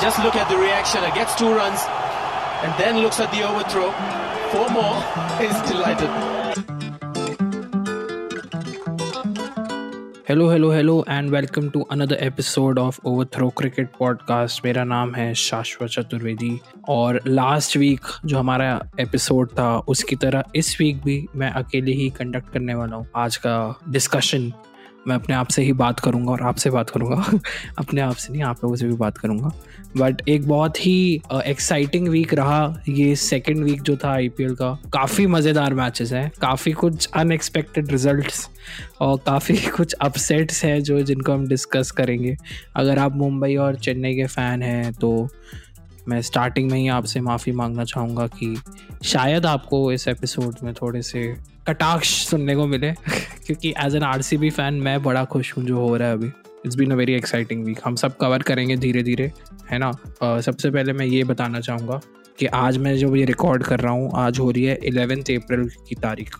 just look at the reaction. It gets two runs and then looks at the overthrow. Four more. He's delighted. Hello hello hello and welcome to another episode of Overthrow cricket podcast मेरा नाम है शाश्वत चतुर्वेदी और last week जो हमारा episode था, उसकी तरह इस वीक भी मैं अकेले ही कंडक्ट करने वाला हूँ आज का डिस्कशन मैं अपने आप से ही बात करूँगा और आपसे बात करूँगा। अपने आप से नहीं, आप लोगों से भी बात करूँगा। बट एक बहुत ही एक्साइटिंग वीक रहा ये सेकेंड वीक जो था आईपीएल का। काफ़ी मज़ेदार मैचेस हैं, काफ़ी कुछ अनएक्सपेक्टेड रिजल्ट्स और काफ़ी कुछ अपसेट्स हैं जो जिनको हम डिस्कस करेंगे। अगर आप मुंबई और चेन्नई के फ़ैन हैं तो मैं स्टार्टिंग में ही आपसे माफ़ी मांगना चाहूँगा कि शायद आपको इस एपिसोड में थोड़े से कटाक्ष सुनने को मिले क्योंकि एज एन आर फ़ैन मैं बड़ा खुश हूँ जो हो रहा है अभी। It's been a very exciting week हम सब कवर करेंगे धीरे धीरे है ना? uh, सबसे पहले मैं ये बताना चाहूँगा कि आज मैं जो ये रिकॉर्ड कर रहा हूँ आज हो रही है इलेवेंथ अप्रैल की तारीख।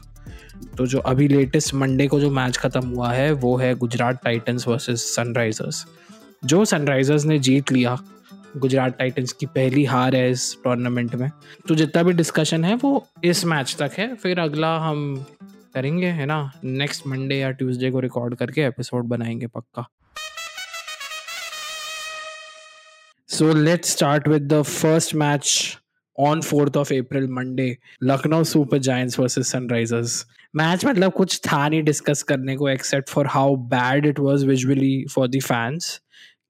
तो जो अभी लेटेस्ट मंडे को जो मैच ख़त्म हुआ है वो है गुजरात टाइटन्स वर्सेस सनराइजर्स जो सनराइजर्स ने जीत लिया गुजरात टाइटंस की पहली हार है इस टूर्नामेंट में। तो जितना भी डिस्कशन है, वो इस मैच तक है। फिर अगला हम करेंगे, है ना? नेक्स्ट मंडे या ट्यूसडे को रिकॉर्ड करके एपिसोड बनाएँगे पक्का। So let's start with the first match on fourth of April Monday Lucknow Super Giants versus Sunrisers match मतलब कुछ था नहीं डिस्कस करने को except for how bad it was visually for the fans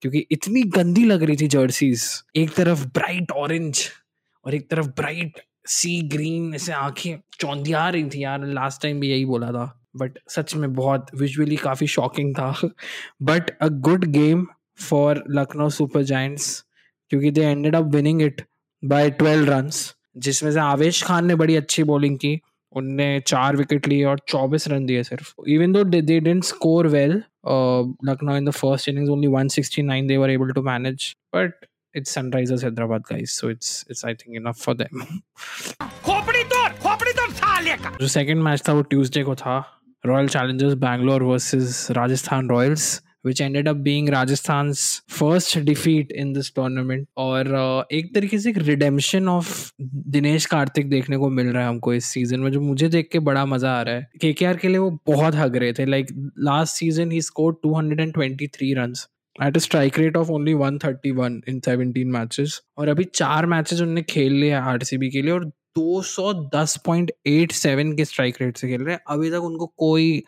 क्योंकि इतनी गंदी लग रही थी जर्सीज। एक तरफ़ ब्राइट ऑरेंज और एक तरफ़ ब्राइट सी ग्रीन ऐसे आँखें चौंधिया रही थी यार लास्ट टाइम भी यही बोला था। बट सच में बहुत विजुअली काफ़ी शॉकिंग था। But a good game for Lucknow Super Giants क्योंकि they ended up winning it by twelve run जिसमें से आवेश खान ने बड़ी अच्छी बॉलिंग की। उनने चार विकेट लिए और चौबीस रन दिए सिर्फ़। Even though they didn't score well Lucknow in the first innings only one sixty nine they were able to manage but it's Sunrisers Hyderabad guys so it's it's I think enough for them खोपड़ी तोड़ खोपड़ी तोड़ खा लेगा जो second match था वो Tuesday को था। Royal Challengers Bangalore versus Rajasthan Royals which ended up being Rajasthan's first defeat in this tournament. और uh, एक तरीके से एक रिडेम्पशन ऑफ़ दिनेश कार्तिक देखने को मिल रहा है हमको इस सीज़न में जो मुझे देख के बड़ा मज़ा आ रहा है। के के आर के लिए वो बहुत हग रहे थे। Like last season he score 223 runs at a strike rate of only 131 in 17 matches और अभी चार मैचेस उनने खेल लिए आरसीबी के लिए और 210.87 के स्ट्राइक रेट से खेल रहे हैं। अभी तक उनको कोई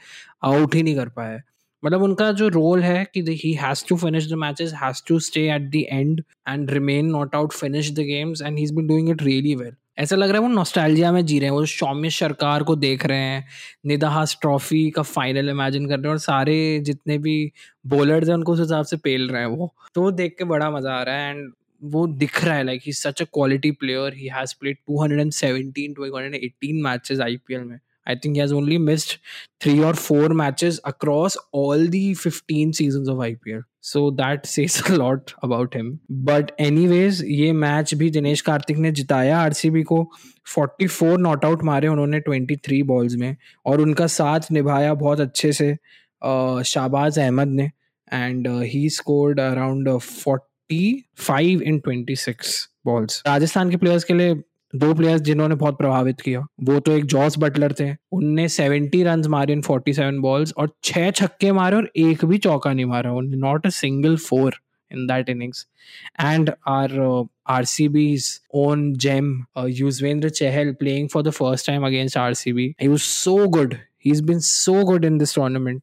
आउट ही नहीं कर पाया है। मतलब उनका जो रोल है कि he has to finish the matches has to stay at the end and remain not out finish the games and he is been doing it really well ऐसा लग रहा है वो नॉस्टैल्जिया में जी रहे हैं, वो सौम्य सरकार को देख रहे हैं, निदाहास ट्रॉफी का फाइनल इमेजिन कर रहे हैं और सारे जितने भी बॉलर्स हैं उनको उस हिसाब से पेल रहे हैं वो। तो वो देख के बड़ा मज़ा आ रहा है एंड वो दिख रहा है like he such a quality player he has played 217 to 218 matches IPL में। I think he has only missed three or four matches across all the 15 seasons of IPL. So that says a lot about him. But anyways, ये match भी दिनेश कार्तिक ने जिताया RCB को 44 not out मारे उन्होंने 23 balls में और उनका साथ निभाया बहुत अच्छे से शाहबाज अहमद ने and he scored around 45 in 26 balls Rajasthan के प्लेयर्स के लिए दो प्लेयर्स जिन्होंने बहुत प्रभावित किया, वो तो एक जॉस बटलर थे, उनने सेवेंटी रन मारे इन फोर्टी सेवन बॉल्स और छह छक्के मारे और एक भी चौका नहीं मारा उन not a single four in that innings and our R C B own gem Yuzvendra Chahal playing for the first time against R C B you so good he is been so good in this tournament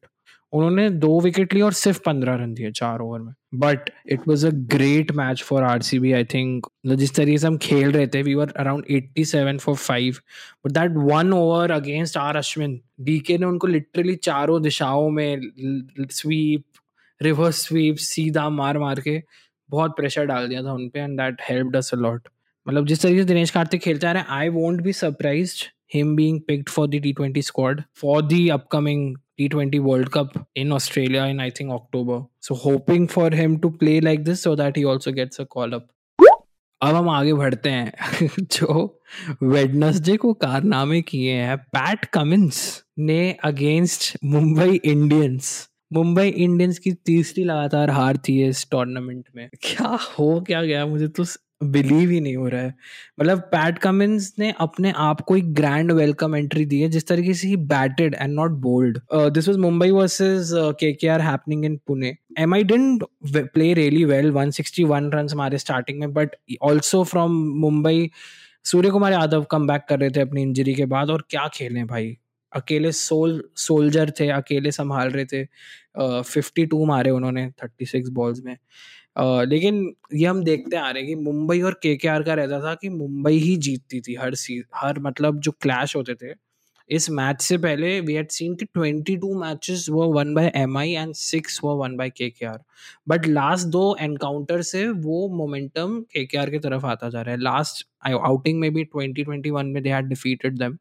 उन्होंने दो wicket लिए और सिर्फ़ पंद्रह run दिए चार over में। But it was a great match for R C B I think जिस तरीके से हम खेल रहे थे we were around eighty seven for five but that one over against R Ashwin DK ने उनको लिटरली चारों दिशाओं में स्वीप रिवर्स स्वीप सीधा मार मार के बहुत प्रेशर डाल दिया था उन पे and that help us a lot मतलब जिस तरीके से दिनेश कार्तिक खेलते आ रहे हैं I won't be surprised being picked for the the T20 squad for the upcoming T20 World Cup in Australia in I think October. So hoping for him to play like this so that he also gets a call up. अब हम आगे बढ़ते हैं जो Wednesday को कारनामे किए हैं पैट कमिंस ने against Mumbai Indians Mumbai Indians की तीसरी लगातार हार थी इस टूर्नामेंट में क्या हो क्या गया मुझे तो बिलीव ही नहीं हो रहा है। मतलब पैट कमिंस ने अपने आप को एक ग्रैंड वेलकम एंट्री दी है जिस तरीके से he batted and not bowled this was Mumbai versus KKR happening in Pune M I didn't play really well 161 run हमारे स्टार्टिंग में but also from Mumbai Surya Kumar Yadav come back कर रहे थे अपनी इंजरी के बाद और क्या खेले भाई? अकेले सोल सोल्जर थे अकेले संभाल रहे थे। फिफ्टी uh, टू मारे उन्होंने थर्टी सिक्स बॉल्स में। लेकिन ये हम देखते आ रहे हैं कि मुंबई और के का रहता था कि मुंबई ही जीतती थी हर सी, हर मतलब जो क्लैश होते थे। इस मैच से पहले वी हैड सीन कि 22 मैचेस वो won by M I and six वो won by K K R but last दो एनकाउंटर से वो मोमेंटम के के आर की तरफ़ आता जा रहा है। लास्ट आउटिंग में भी 2021 में दे हैड डिफीटेड देम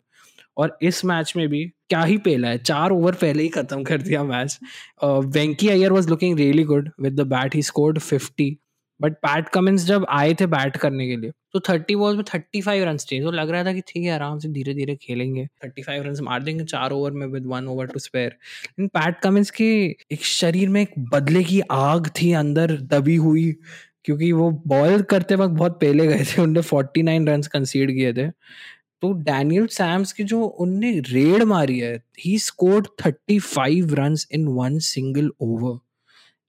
और इस मैच में भी क्या ही पहला है, चार ओवर पहले ही खत्म कर दिया match Venky Iyer was looking really good with the bat he scored fifty but Pat Cummins जब आए थे बैट करने के लिए तो थर्टी बॉल में थर्टी फाइव रन चाहिए। तो लग रहा था कि ठीक है, आराम से धीरे धीरे खेलेंगे। थर्टी फाइव रन मार देंगे चार ओवर में with one over to spare in Pat Cummins के एक शरीर में एक बदले की आग थी, अंदर दबी हुई, क्योंकि वो बॉल करते वक्त बहुत पहले गए थे। उनने फोर्टी नाइन रन कंसीड किए थे। तो डैनियल सैम्स की जो उनने रेड मारी है he scored 35 run in one single over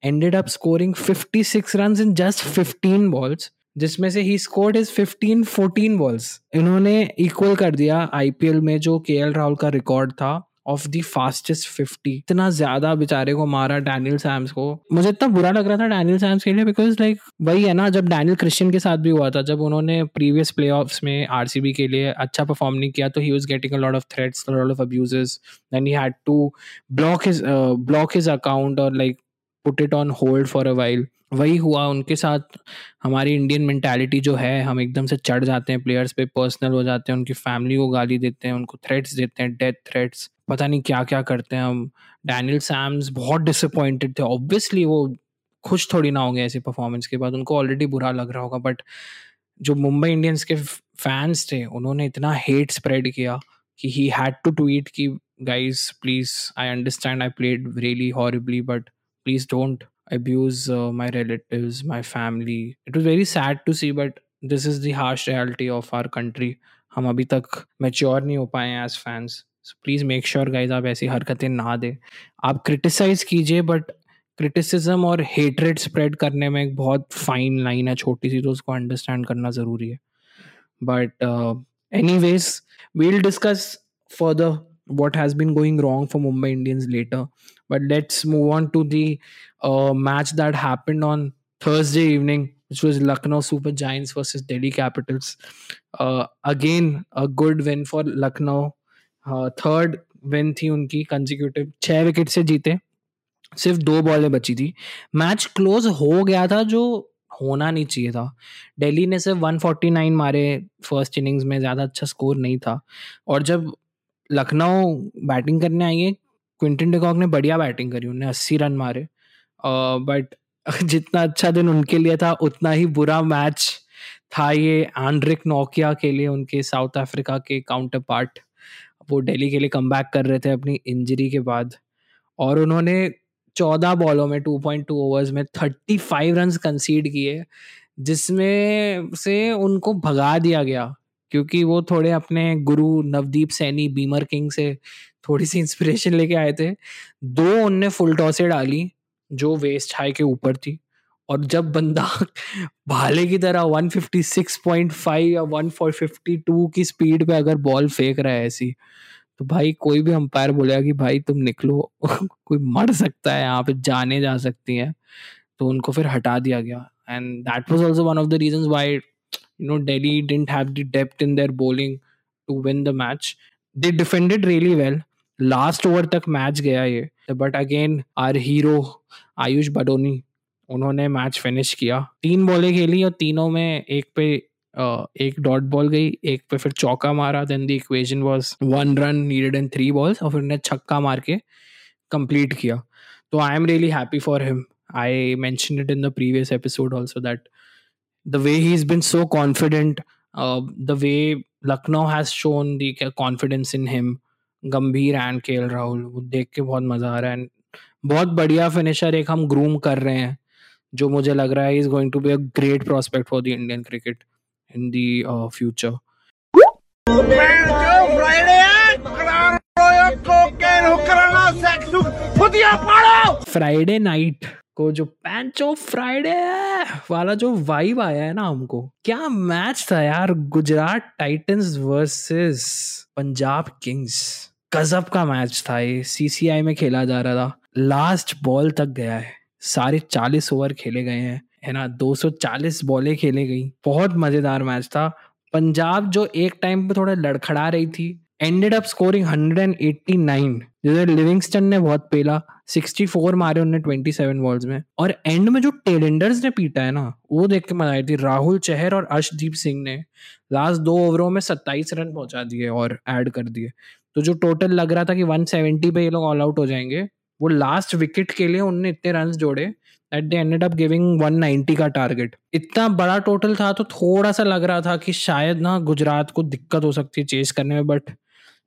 ended up scoring fifty six run in just 15 balls जिसमें से ही स्कोर्ड इज़ 15 14 बॉल्स इन्होंने इक्वल कर दिया आईपीएल में जो के राहुल का रिकॉर्ड था ऑफ़ द फास्टेस्ट फिफ्टी इतना ज़्यादा बेचारे को मारा डैनियल सैम्स को। मुझे इतना बुरा लग रहा था डैनियल सैम्स के लिए बिकॉज़ लाइक वही है ना, जब डैनियल क्रिश्चियन के साथ भी हुआ था, जब उन्होंने प्रीवियस प्ले में आरसीबी के लिए अच्छा परफॉर्म नहीं किया तो he was getting lot of threats lot of abuses then he had to block his block his account और like put it on hold for a while वही हुआ, उनके साथ हमारी इंडियन मेंटालिटी जो है, हम एकदम से चढ़ जाते हैं प्लेयर्स पे पर्सनल हो जाते हैं, उनकी फैमिली को गाली देते हैं, उनको थ्रेट्स देते हैं डेथ थ्रेट्स पता नहीं क्या क्या करते हैं हम। डैनियल सैम्स बहुत डिसअपॉइंटेड थे। ऑब्वियसली वो खुश थोड़ी ना होंगे ऐसी परफॉर्मेंस के बाद। उनको ऑलरेडी बुरा लग रहा होगा बट जो मुंबई इंडियंस के फैंस थे उन्होंने इतना हेट स्प्रेड किया कि ही हैड टू ट्वीट कि guys please I understand I played really horribly but please don't abuse uh, relatives my family. It was very sad to see but this is the harsh reality of our country. हम अभी तक mature नहीं हो पाए हैं as fans so please make sure guys आप ऐसी हरकतें ना दे। आप क्रिटिसाइज कीजिए बट क्रिटिसिज्म और हेटरेट स्प्रेड करने में एक बहुत फाइन लाइन है, छोटी सी तो उसको अंडरस्टैंड करना ज़रूरी है। But anyways we'll discuss further what has been going wrong for Mumbai Indians later but let's move on to the match that happen on Thursday evening which was Lucknow Super Giants versus Delhi Capitals again a good win for Lucknow third win थी उनकी consecutive छह wicket से जीते, सिर्फ़ दो बॉलें बची थी। Match close हो गया था जो होना नहीं चाहिए था। दिल्ली ने सिर्फ़ 149 मारे फ़र्स्ट इनिंग्स में, ज़्यादा अच्छा स्कोर नहीं था। और जब लखनऊ बैटिंग करने आई है क्विंटन डिकॉक ने बढ़िया बैटिंग करी उन्हें अस्सी रन मारे। बट जितना अच्छा दिन उनके लिए था, उतना ही बुरा मैच था ये आंड्रिक नोकिया के लिए, उनके साउथ अफ्रीका के काउंटर पार्ट वो दिल्ली के लिए कम कर रहे थे अपनी इंजरी के बाद। और उन्होंने चौदह बॉलों में टू पॉइंट टू ओवर्स में थर्टी फाइव रन कंसीड किए, जिसमें से उनको भगा दिया गया, क्योंकि वो थोड़े अपने गुरु नवदीप सैनी बीमर किंग से थोड़ी सी इंस्पिरेशन लेके आए थे। दो उनने फुल टॉसे डाली, जो वेस्ट हाई के ऊपर थी। और जब बंदा भाले की तरह 156.5 या 152 की स्पीड पे अगर बॉल फेंक रहा है ऐसी तो भाई कोई भी अंपायर बोलेगा कि भाई तुम निकलो, कोई मर सकता है यहाँ पे, जाने जा सकती है। तो उनको फिर हटा दिया गया। And that was also one of the reasons why you know Delhi didn't have the depth in their bowling to win the match they defended really well last over तक मैच गया ये। But again our hero Ayush Badoni उन्होंने match finish किया। तीन बॉलें खेली और तीनों में एक पे एक डॉट बॉल गई, एक पे फिर चौका मारा then the equation was one run needed in three balls और फिर उन्हें छक्का मार के कंप्लीट किया। तो I am really happy for him I mention it in the previous episode also that the way he is been so confident the way Lucknow has shown the confidence in him Gambhir and K L Rahul देख के बहुत मज़ा आ रहा है। बहुत बढ़िया finisher एक हम ग्रूम कर रहे हैं। जो मुझे लग रहा है is going to be a great prospect for the Indian cricket in the future Friday night को जो पैंच फ्राइडे वाला जो वाइब आया है ना हमको, क्या मैच था यार? Gujarat Titans versus Punjab Kings गजब का मैच था ये सीसीआई में खेला जा रहा था। लास्ट बॉल तक गया है। सारे चालीस ओवर खेले गए हैं, है ना? 240 बॉलें खेले गई। बहुत मज़ेदार मैच था। पंजाब जो एक टाइम पे थोड़ा लड़खड़ा रही थी एंडेड अप स्कोरिंग 189 जैसे लिविंगस्टन ने बहुत पेला 64 मारे उन्होंने 27 बॉल्स में। और एंड में जो टेलेंडर्स ने पीटा है ना, वो देख के मज़ा आई थी। राहुल चहर और अर्शदीप सिंह ने लास्ट दो ओवरों में 27 रन पहुँचा दिए और ऐड कर दिए। तो जो टोटल लग रहा था कि 170 पे ये लोग ऑल आउट हो जाएँगे वो लास्ट विकेट के लिए उनने इतने रन जोड़े that they ended up giving 190 का टारगेट इतना बड़ा टोटल था तो थोड़ा सा लग रहा था कि शायद ना गुजरात को दिक्कत हो सकती है चेस करने में but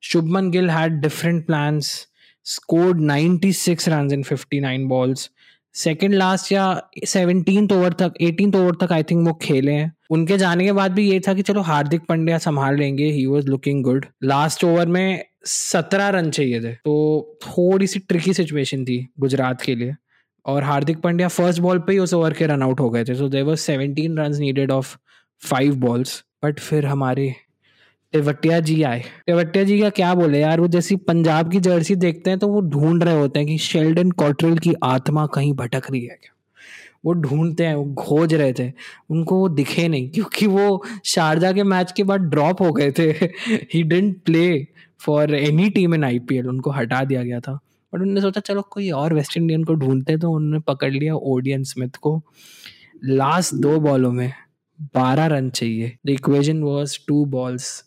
Shubman Gill had different plans scored 96 run in 59 balls second last या सेवनटीन ओवर तक एटीन ओवर तक आई थिंक वो खेले हैं। उनके जाने के बाद भी ये था कि चलो हार्दिक पंड्या संभाल लेंगे he was looking good last over में सत्रह रन चाहिए थे। तो थोड़ी सी ट्रिकी सिचुएशन थी गुजरात के लिए। और हार्दिक पांड्या फ़र्स्ट बॉल पे ही उस ओवर के रन आउट हो गए थे। So there was seventeen run needed of five balls but फिर हमारे टेवटिया जी आए। टेवटिया जी का क्या बोले? यार, वो जैसी पंजाब की जर्सी देखते हैं तो वो ढूंढ रहे होते हैं कि शेल्डन कॉटरल की आत्मा कहीं भटक रही है क्या? वो ढूंढते हैं, वो खोज रहे थे। उनको वो दिखे नहीं, क्योंकि वो शारजा के मैच के बाद ड्रॉप हो गए थे। He didn't play for any team in IPL उनको हटा दिया गया था। बट उन्होंने सोचा, चलो, कोई और वेस्ट इंडियन को ढूंढते तो उन्होंने पकड़ लिया ओडियन स्मिथ को। लास्ट दो बॉलों में बारह रन चाहिए। The equation was two balls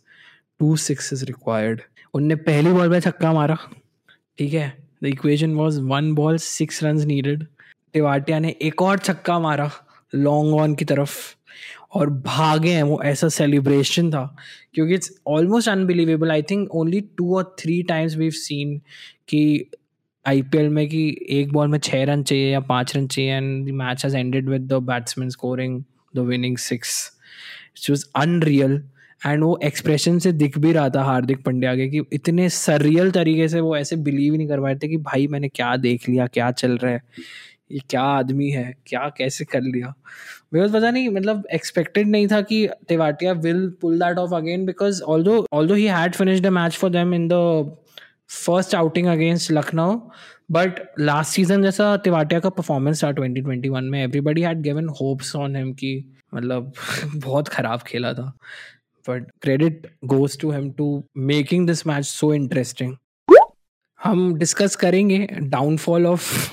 two six is required उनने पहली बॉल में छक्का मारा। ठीक है? The equation was one ball six run needed Tewatia ने एक और छक्का मारा लॉन्ग ऑन की तरफ़। और भागे हैं, वो ऐसा सेलिब्रेशन था, क्योंकि it's almost unbelievable I think only two और थ्री टाइम्स वी सीन कि आईपीएल में कि एक बॉल में छः रन चाहिए या पाँच रन चाहिए and the match has ended with the batsman scoring the winning six it was unreal and वो एक्सप्रेशन से दिख भी रहा था हार्दिक पंड्या के कि इतने सरियल तरीके से वो ऐसे बिलीव नहीं कर पाए थे कि भाई मैंने क्या देख लिया, क्या चल रहा है। ये क्या आदमी है? क्या कैसे कर लिया? बिकॉज़ पता नहीं मतलब एक्सपेक्टेड नहीं था कि Tewatia will pull that off again because although although he had finished the match for them in the first outing against Lucknow but last season जैसा तिवाटिया का परफॉर्मेंस था 2021 में everybody had given hopes on him कि मतलब बहुत खराब खेला था। But credit goes to him to making this match so interesting हम डिस्कस करेंगे downfall of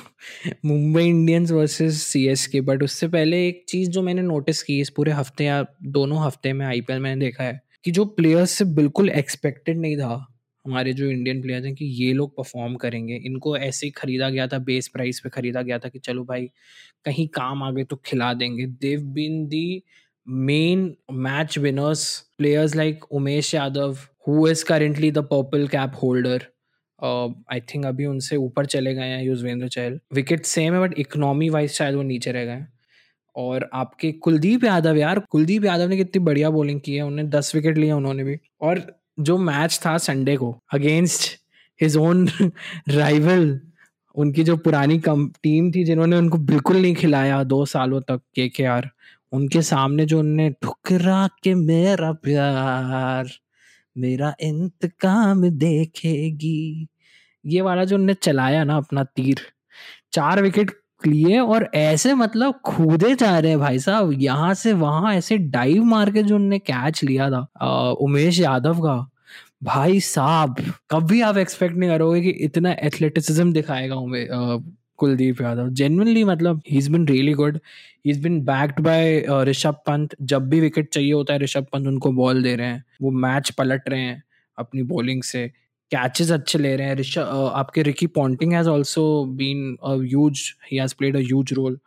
Mumbai Indians versus के बट उससे पहले एक चीज़ जो मैंने नोटिस की इस पूरे हफ़्ते या दोनों हफ़्ते में आई पी एल मैंने देखा है कि जो प्लेयर्स से बिल्कुल एक्सपेक्टेड नहीं था हमारे जो इंडियन प्लेयर्स हैं कि ये लोग परफॉर्म करेंगे इनको ऐसे ही खरीदा गया था बेस प्राइस पे खरीदा गया था कि चलो भाई कहीं काम आ गए तो खिला देंगे they've been the main match winners, players like Umesh Yadav, who is currently the purple cap holder. I think अभी उनसे ऊपर चले गए हैं युजवेंद्र चहल। विकेट सेम है बट इकोनॉमी वाइज शायद वो नीचे रह गए और आपके कुलदीप यादव यार, कुलदीप यादव ने कितनी बढ़िया बॉलिंग की है उन्होंने दस विकेट लिए उन्होंने भी। और जो मैच था संडे को अगेंस्ट हिज ओन राइवल उनकी जो पुरानी कम टीम थी जिन्होंने उनको बिल्कुल नहीं खिलाया दो सालों तक के के आर उनके सामने जो उनने ठुकरा के, मेरा प्यार, मेरा इंतकाम देखेगी। ये वाला जो उनने चलाया ना अपना तीर चार विकेट लिए और ऐसे मतलब कूदे जा रहे हैं भाई साहब। यहाँ से वहाँ ऐसे डाइव मार के जो उनने कैच लिया था आ, उमेश यादव का। भाई साहब कभी आप एक्सपेक्ट नहीं करोगे कि इतना एथलेटिसिज्म दिखाएगा उमेश कुलदीप यादव। जेनवनली मतलब he is been really good he is been backed by Rishabh Pant. जब भी विकेट चाहिए होता है ऋषभ पंत उनको बॉल दे रहे हैं। वो मैच पलट रहे हैं अपनी बॉलिंग से। कैचेस अच्छे ले रहे हैं। ऋषभ आपके Ricky Ponting has also been huge he has played a huge role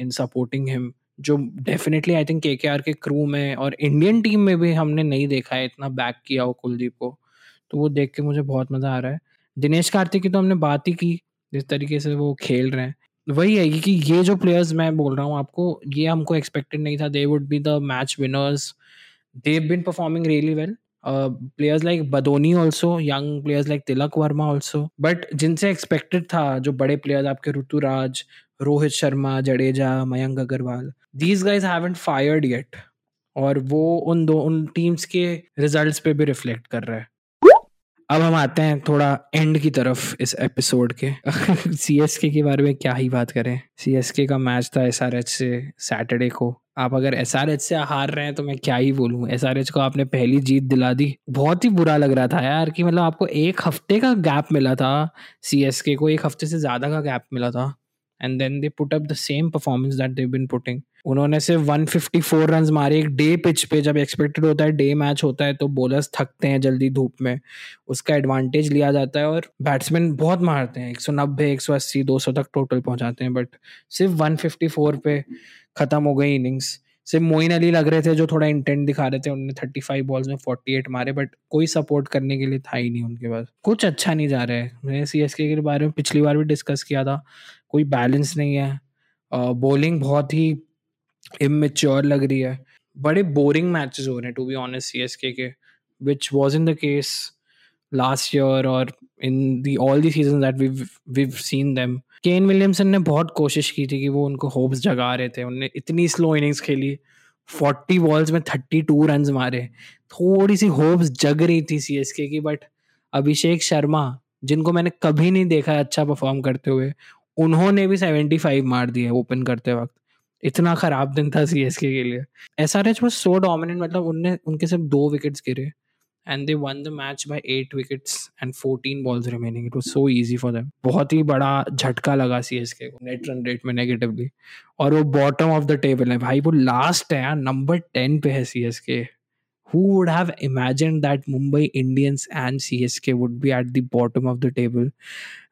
in supporting him जो definitely I think K K R के क्रू में और इंडियन टीम में भी हमने नहीं देखा है, इतना बैक किया हो कुलदीप को। तो वो देख के मुझे बहुत मज़ा आ रहा है। दिनेश कार्तिक की तो हमने बात ही की, जिस तरीके से वो खेल रहे हैं। वही है कि ये जो प्लेयर्स मैं बोल रहा हूँ आपको, ये हमको एक्सपेक्टेड नहीं था। They would be the match winners they been performing really well players like Badoni also young players like Tilak Verma also but जिनसे एक्सपेक्टेड था, जो बड़े प्लेयर्स आपके Ruturaj, Rohit Sharma, Jadeja, Mayank Agarwal these guys haven't fired yet और वो उन दो, उन टीम्स के रिजल्ट्स पे भी रिफ्लेक्ट कर रहा है। अब हम आते हैं थोड़ा एंड की तरफ़ इस एपिसोड के। सी एस के बारे में क्या ही बात करें। सी एस के का मैच था एस आर एच से सैटरडे को। आप अगर एस आर एच से हार रहे हैं तो मैं क्या ही बोलूँ? एस को आपने पहली जीत दिला दी। बहुत ही बुरा लग रहा था यार कि मतलब आपको एक हफ़्ते का गैप मिला था सी के, एक हफ़्ते से ज़्यादा का गैप मिला था। And then they put up the same performance that they been putting उन्होंने सिर्फ़ 154 रन मारे एक डे पिच पे। जब एक्सपेक्टेड होता है डे मैच होता है तो बॉलर्स थकते हैं जल्दी धूप में। उसका एडवांटेज लिया जाता है और बैट्समैन बहुत मारते हैं। 190 180 200 तक टोटल पहुंचाते हैं। बट सिर्फ़ 154 पे खत्म हो गई इनिंग्स सिर्फ़ मोइन अली लग रहे थे जो थोड़ा इंटेंट दिखा रहे थे उन्होंने थर्टी फाइव बॉल्स में फोर्टी एट मारे बट कोई सपोर्ट करने के लिए था ही नहीं उनके पास। कुछ अच्छा नहीं जा रहा है। मैंने सी एस के बारे में पिछली बार भी डिस्कस किया था। कोई बैलेंस नहीं है। बॉलिंग बहुत ही इमेच्योर लग रही है। बड़े बोरिंग मैचेस हो रहे हैं to be honest C S K के which was in the case last year और in the all the season that we we've seen them Kane Williamson ने बहुत कोशिश की थी कि वो उनको होप्स जगा रहे थे। उनने इतनी स्लो इनिंग्स खेली, फोर्टी बॉल्स में थर्टी टू रन मारे। थोड़ी सी होप्स जग रही थी सी एस के की बट अभिषेक शर्मा, जिनको मैंने कभी नहीं देखा अच्छा परफॉर्म करते हुए, उन्होंने भी सेवेंटी फाइव मार दिए ओपन करते वक्त। इतना खराब दिन था सी एस के लिए। एस आर एच वो सो डोमिनेंट मतलब उनने, उनके सिर्फ़ दो विकेट्स गिरे। and they won the match by eight wickets and 14 balls remaining. It was so easy for them. बहुत ही बड़ा झटका लगा सी एस के को नेट रन रेट में नेगेटिवली और वो बॉटम ऑफ द टेबल है भाई वो लास्ट है यार नंबर टेन पे है C S K who would have imagined that Mumbai Indians and CSK would be at the bottom of the table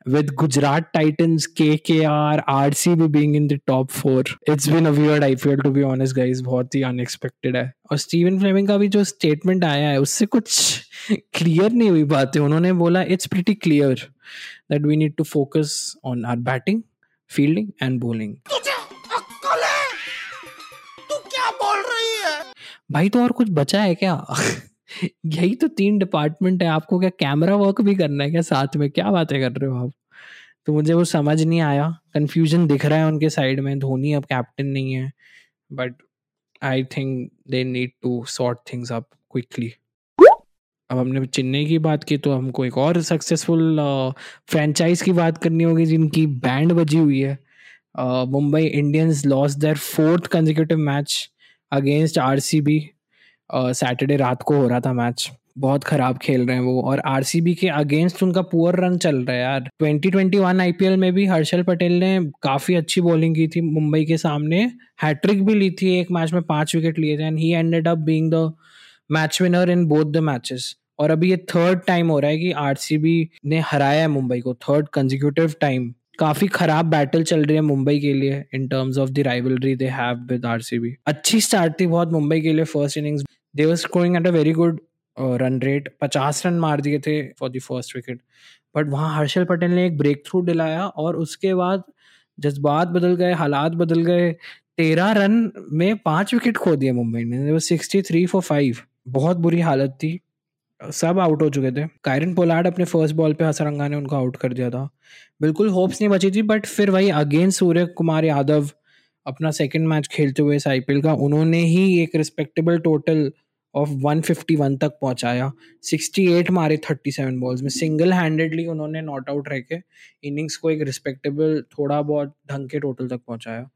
With Gujarat Titans, KKR, RCB being in the top four. It's been a weird IPL to be honest, guys. बहुत ही unexpected है. और Steven Fleming का भी जो statement आया है उससे कुछ क्लियर नहीं हुई बातें. उन्होंने बोला it's pretty clear that we need to focus on our batting fielding and bowling भाई तो और कुछ बचा है क्या? यही तो तीन डिपार्टमेंट है। आपको क्या कैमरा वर्क भी करना है क्या साथ में? क्या बातें कर रहे हो आप? तो मुझे वो समझ नहीं आया। कंफ्यूजन दिख रहा है उनके साइड में। धोनी अब कैप्टन नहीं है। But I think they need to sort things up quickly अब हमने चेन्नई की बात की तो हमको एक और सक्सेसफुल फ्रेंचाइज की बात करनी होगी जिनकी बैंड बजी हुई है। Mumbai Indians loss their fourth consecutive match against RCB Saturday रात को हो रहा था मैच बहुत खराब खेल रहे हैं वो। और आरसीबी के अगेंस्ट उनका पुअर रन चल रहा है यार। 2021 आईपीएल में भी हर्षल पटेल ने काफ़ी अच्छी बॉलिंग की थी मुंबई के सामने। हैट्रिक भी ली थी एक मैच में, पाँच विकेट लिए थे। And he ended up being the match winner in both the matches और अभी ये थर्ड टाइम हो रहा है कि आरसीबी ने हराया है मुंबई को। थर्ड कंजिक्यूटिव टाइम काफ़ी खराब बैटल चल रही है मुंबई के लिए in terms of the rivalry they have with RCB अच्छी स्टार्ट थी बहुत मुंबई के लिए first innings they were scoring at a very good run rate पचास रन मार दिए थे for the first wicket but वहाँ हर्षल पटेल ने एक ब्रेक थ्रू दिलाया और उसके बाद जज्बात बदल गए, हालात बदल गए। तेरह रन में पाँच विकेट खो दिए मुंबई ने। सिक्सटी थ्री फॉर फाइव बहुत बुरी हालत थी। सब आउट हो चुके थे। कायरन पोलार्ड अपने फ़र्स्ट बॉल पे हसरंगा ने उनको आउट कर दिया था। बिल्कुल होप्स नहीं बची थी बट फिर वही अगेन सूर्य कुमार यादव अपना सेकेंड मैच खेलते हुए इस आईपीएल का। उन्होंने ही एक रिस्पेक्टेबल टोटल ऑफ़ 151 तक पहुँचाया। 68 मारे 37 बॉल्स में सिंगल हैंडेडली उन्होंने नॉट आउट रह के इनिंग्स को एक रिस्पेक्टेबल थोड़ा बहुत ढंग के टोटल तक पहुँचाया।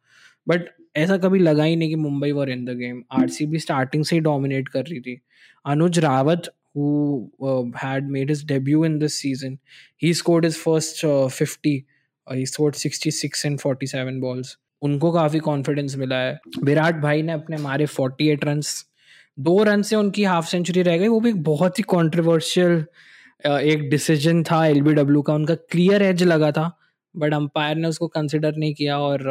बट ऐसा कभी लगा ही नहीं कि Mumbai were in the game RCB starting से ही डोमिनेट कर रही थी। अनुज Rawat who uh, had made his debut in this season he scored his first uh, 50 uh, he scored 66 in 47 balls उनको काफ़ी कॉन्फिडेंस मिला है। विराट भाई ने अपने मारे 48 रन्स दो रन से उनकी हाफ़ सेंचुरी रह गई। वो भी बहुत ही कॉन्ट्रोवर्शियल एक डिसीज़न था एलबीडब्ल्यू का। उनका क्लियर एज लगा था बट अंपायर ने उसको कंसिडर नहीं किया और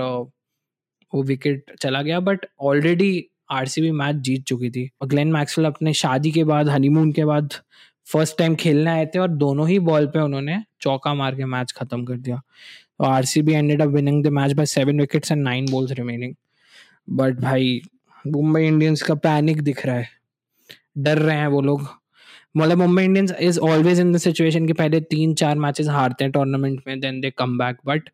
वो विकेट चला गया। बट ऑलरेडी आरसीबी मैच जीत चुकी थी। और ग्लेन मैक्सवेल अपने शादी के बाद हनीमून के बाद फ़र्स्ट टाइम खेलने आए थे और दोनों ही बॉल पे उन्होंने चौका मार के मैच खत्म कर दिया। R C B ended up winning the match by seven wickets and nine balls remaining but भाई मुंबई इंडियंस का पैनिक दिख रहा है। डर रहे हैं वो लोग। मतलब Mumbai Indians is always in the situation कि पहले तीन चार मैचेस हारते हैं टूर्नामेंट में then they come back but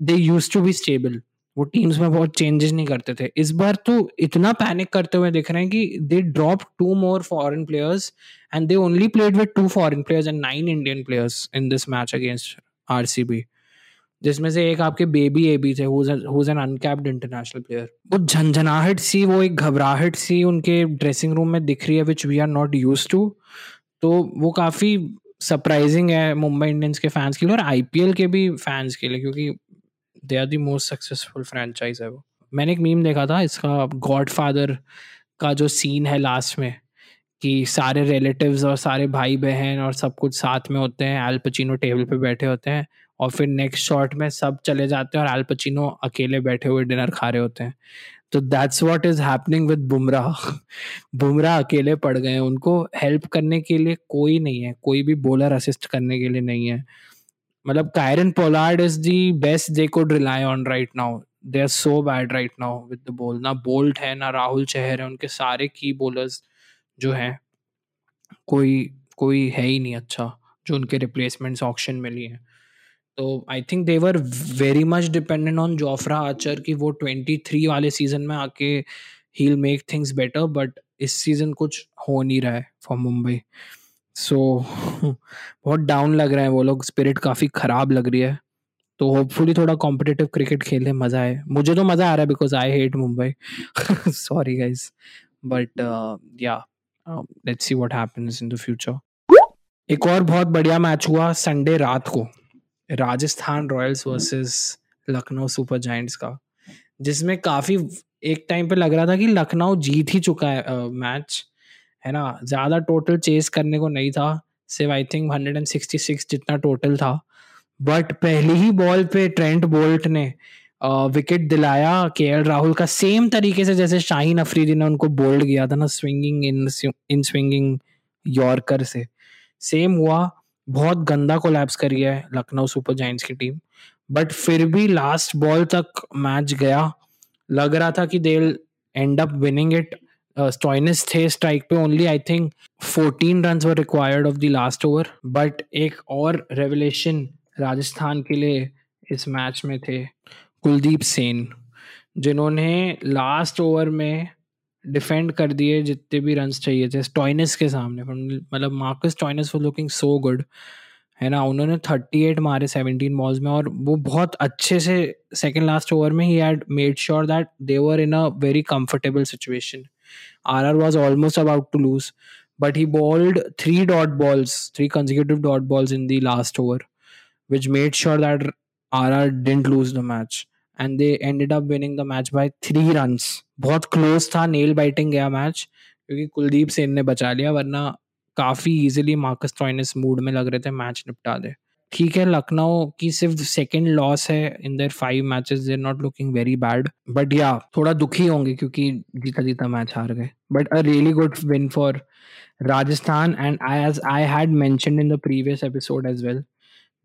they use to be stable वो टीम्स में बहुत चेंजेस नहीं करते थे। इस बार तो इतना पैनिक करते हुए दिख रहे हैं कि they drop two more foreign players and they only played with two foreign players and nine Indian players in this match against RCB जिसमें से एक आपके बेबी ए बी थे who's an uncapped international player वो झंझनाहट सी, वो एक घबराहट सी उनके ड्रेसिंग रूम में दिख रही है which we are not use to तो वो काफ़ी सरप्राइजिंग है मुंबई इंडियंस के फैंस के लिए और आईपीएल के भी फैंस के लिए, क्योंकि they are the most successful franchise है वो. मैंने एक मीम देखा था, इसका गॉड फादर का जो सीन है लास्ट में, कि सारे रिलेटिव्स और सारे भाई बहन और सब कुछ साथ में होते हैं एल पचिनो टेबल पे बैठे होते हैं और फिर नेक्स्ट शॉट में सब चले जाते हैं और एल पचिनो अकेले बैठे हुए डिनर खा रहे होते हैं। तो that's what is happening with Bumrah Bumrah अकेले पड़ गए उनको हेल्प करने के लिए कोई नहीं है। कोई भी बॉलर असिस्ट करने के लिए नहीं है। मतलब Kieron Pollard is the best they could rely on right now they are so bad right now with the ball ना बोल्ट है, ना राहुल चहर है। उनके सारे की बॉलर्स जो हैं, कोई कोई है ही नहीं अच्छा जो उनके रिप्लेसमेंट्स ऑप्शन में लिए हैं। तो I think they're very much dependent on Jofra Archer कि वो ट्वेंटी थ्री वाले सीज़न में आके ही मेक थिंग्स बेटर बट इस सीज़न कुछ हो नहीं रहा है फॉर मुंबई सो बहुत डाउन लग रहा है वो लोग स्पिरिट काफ़ी ख़राब लग रही है। तो होपफुली थोड़ा कॉम्पिटेटिव क्रिकेट खेलने मज़ा आए। मुझे तो मज़ा आ रहा है because I hate Mumbai sorry guys but yeah let's see what happens in the future एक और बहुत बढ़िया मैच हुआ संडे रात को। Rajasthan Royals versus Lucknow Super Giants का जिसमें काफ़ी एक टाइम पे लग रहा था कि लखनऊ जीत ही चुका है मैच है ना? ज़्यादा टोटल चेस करने को नहीं था सिर्फ़ I think hundred and sixty six जितना टोटल था। बट पहली ही बॉल पे ट्रेंट बोल्ट ने विकेट दिलाया के राहुल का सेम तरीके से जैसे शाहीन अफरीदी ने उनको बोल्ड किया था ना swinging in in swinging yorker से। सेम हुआ। बहुत गंदा कोलैप्स करी है लखनऊ सुपर जाइंट्स की टीम बट फिर भी लास्ट बॉल तक मैच गया। लग रहा था कि they end up winning it Stoinis थे स्ट्राइक पे only I think 14 run were required of the last over but एक और रेवलेशन राजस्थान के लिए इस मैच में थे। कुलदीप सेन, जिन्होंने लास्ट ओवर में डिफेंड कर दिए जितने भी रन चाहिए थे स्टॉइनिस के सामने। मतलब मार्कस स्टॉइनिस वो लुकिंग सो गुड है ना? उन्होंने थर्टी एट मारे सेवनटीन बॉल्स में और वो बहुत अच्छे से सेकेंड लास्ट ओवर में ही had made sure that they were in a very comfortable situation R R was almost about to lose but he bowled three dot balls three consecutive dot balls in the last over which made sure that R R didn't lose the match and they ended up winning the match by three run बहुत close था nail biting गया match क्योंकि कुलदीप सेन ने बचा लिया, वरना काफ़ी easily Marcus ट्रॉइनस mood में लग रहे थे मैच निपटा दे। ठीक है, लखनऊ की सिर्फ़ सेकेंड लॉस है in their five matches they're not looking very bad but yeah थोड़ा दुखी होंगे क्योंकि जीता जीता मैच हार गए। But a really good win for Rajasthan and I as I had mentioned in the previous episode as well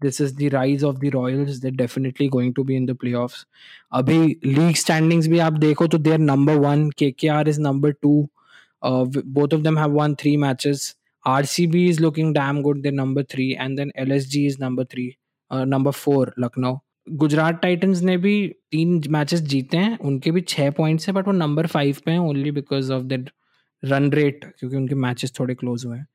this is the rise of the Royals. They're definitely going to be in the playoffs. अभी league standings भी आप देखो तो they're number one. KKR is number two. Uh, both of them have won three matches. RCB is looking damn good. They're number three, and then LSG is number three. Uh, number four Lucknow Gujarat Titans ने भी तीन matches जीते हैं उनके भी छः points हैं but वो नंबर फाइव पे हैं only because of the run rate क्योंकि उनके मैचेस थोड़े क्लोज हुए हैं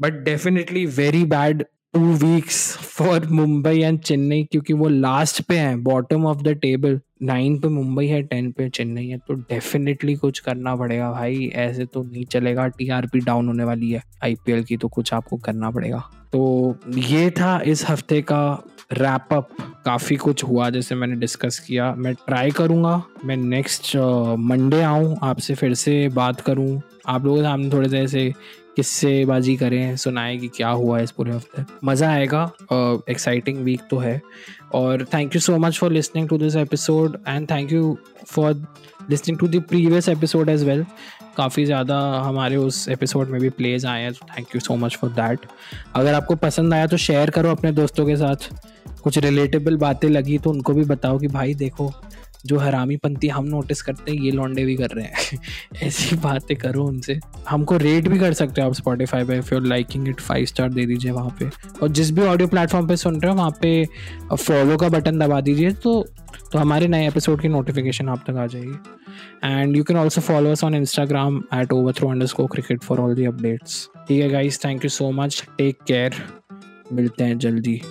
but definitely very bad two weeks for Mumbai and Chennai क्योंकि वो लास्ट पे हैं bottom of the table nine पे मुंबई है टेन पे चेन्नई है तो डेफिनेटली कुछ करना पड़ेगा भाई, ऐसे तो नहीं चलेगा टीआरपी डाउन होने वाली है आईपीएल की तो कुछ आपको करना पड़ेगा। तो ये था इस हफ़्ते का रैप अप काफ़ी कुछ हुआ जैसे मैंने डिस्कस किया, मैं ट्राई करूँगा, मैं नेक्स्ट मंडे आऊँ, आपसे फिर से बात करूँ, आप लोगों के सामने थोड़े से ऐसे किस्सेबाजी करें, सुनाए कि क्या हुआ इस पूरे हफ़्ते। मज़ा आएगा एक्साइटिंग वीक तो है। और thank you so much for listening to this episode and thank you for listening to the previous episode as well काफ़ी ज़्यादा हमारे उस एपिसोड में भी प्लेज आए हैं thank you so much for that अगर आपको पसंद आया तो शेयर करो अपने दोस्तों के साथ। कुछ रिलेटेबल बातें लगी तो उनको भी बताओ कि भाई देखो जो हरामी पंथी हम नोटिस करते हैं, ये लॉन्डे भी कर रहे हैं। ऐसी बातें करो उनसे। हमको रेट भी कर सकते हो आप स्पॉटिफाई पे फिर लाइकिंग इट फाइव स्टार दे दीजिए वहाँ पे। और जिस भी ऑडियो प्लेटफॉर्म पे सुन रहे हो, वहाँ पे फॉलो का बटन दबा दीजिए तो तो हमारे नए एपिसोड की नोटिफिकेशन आप तक आ जाएगी। And you can also follow us on Instagram at over throw underscore cricket for all the updates ठीक है guys thank you so much take care मिलते हैं जल्दी।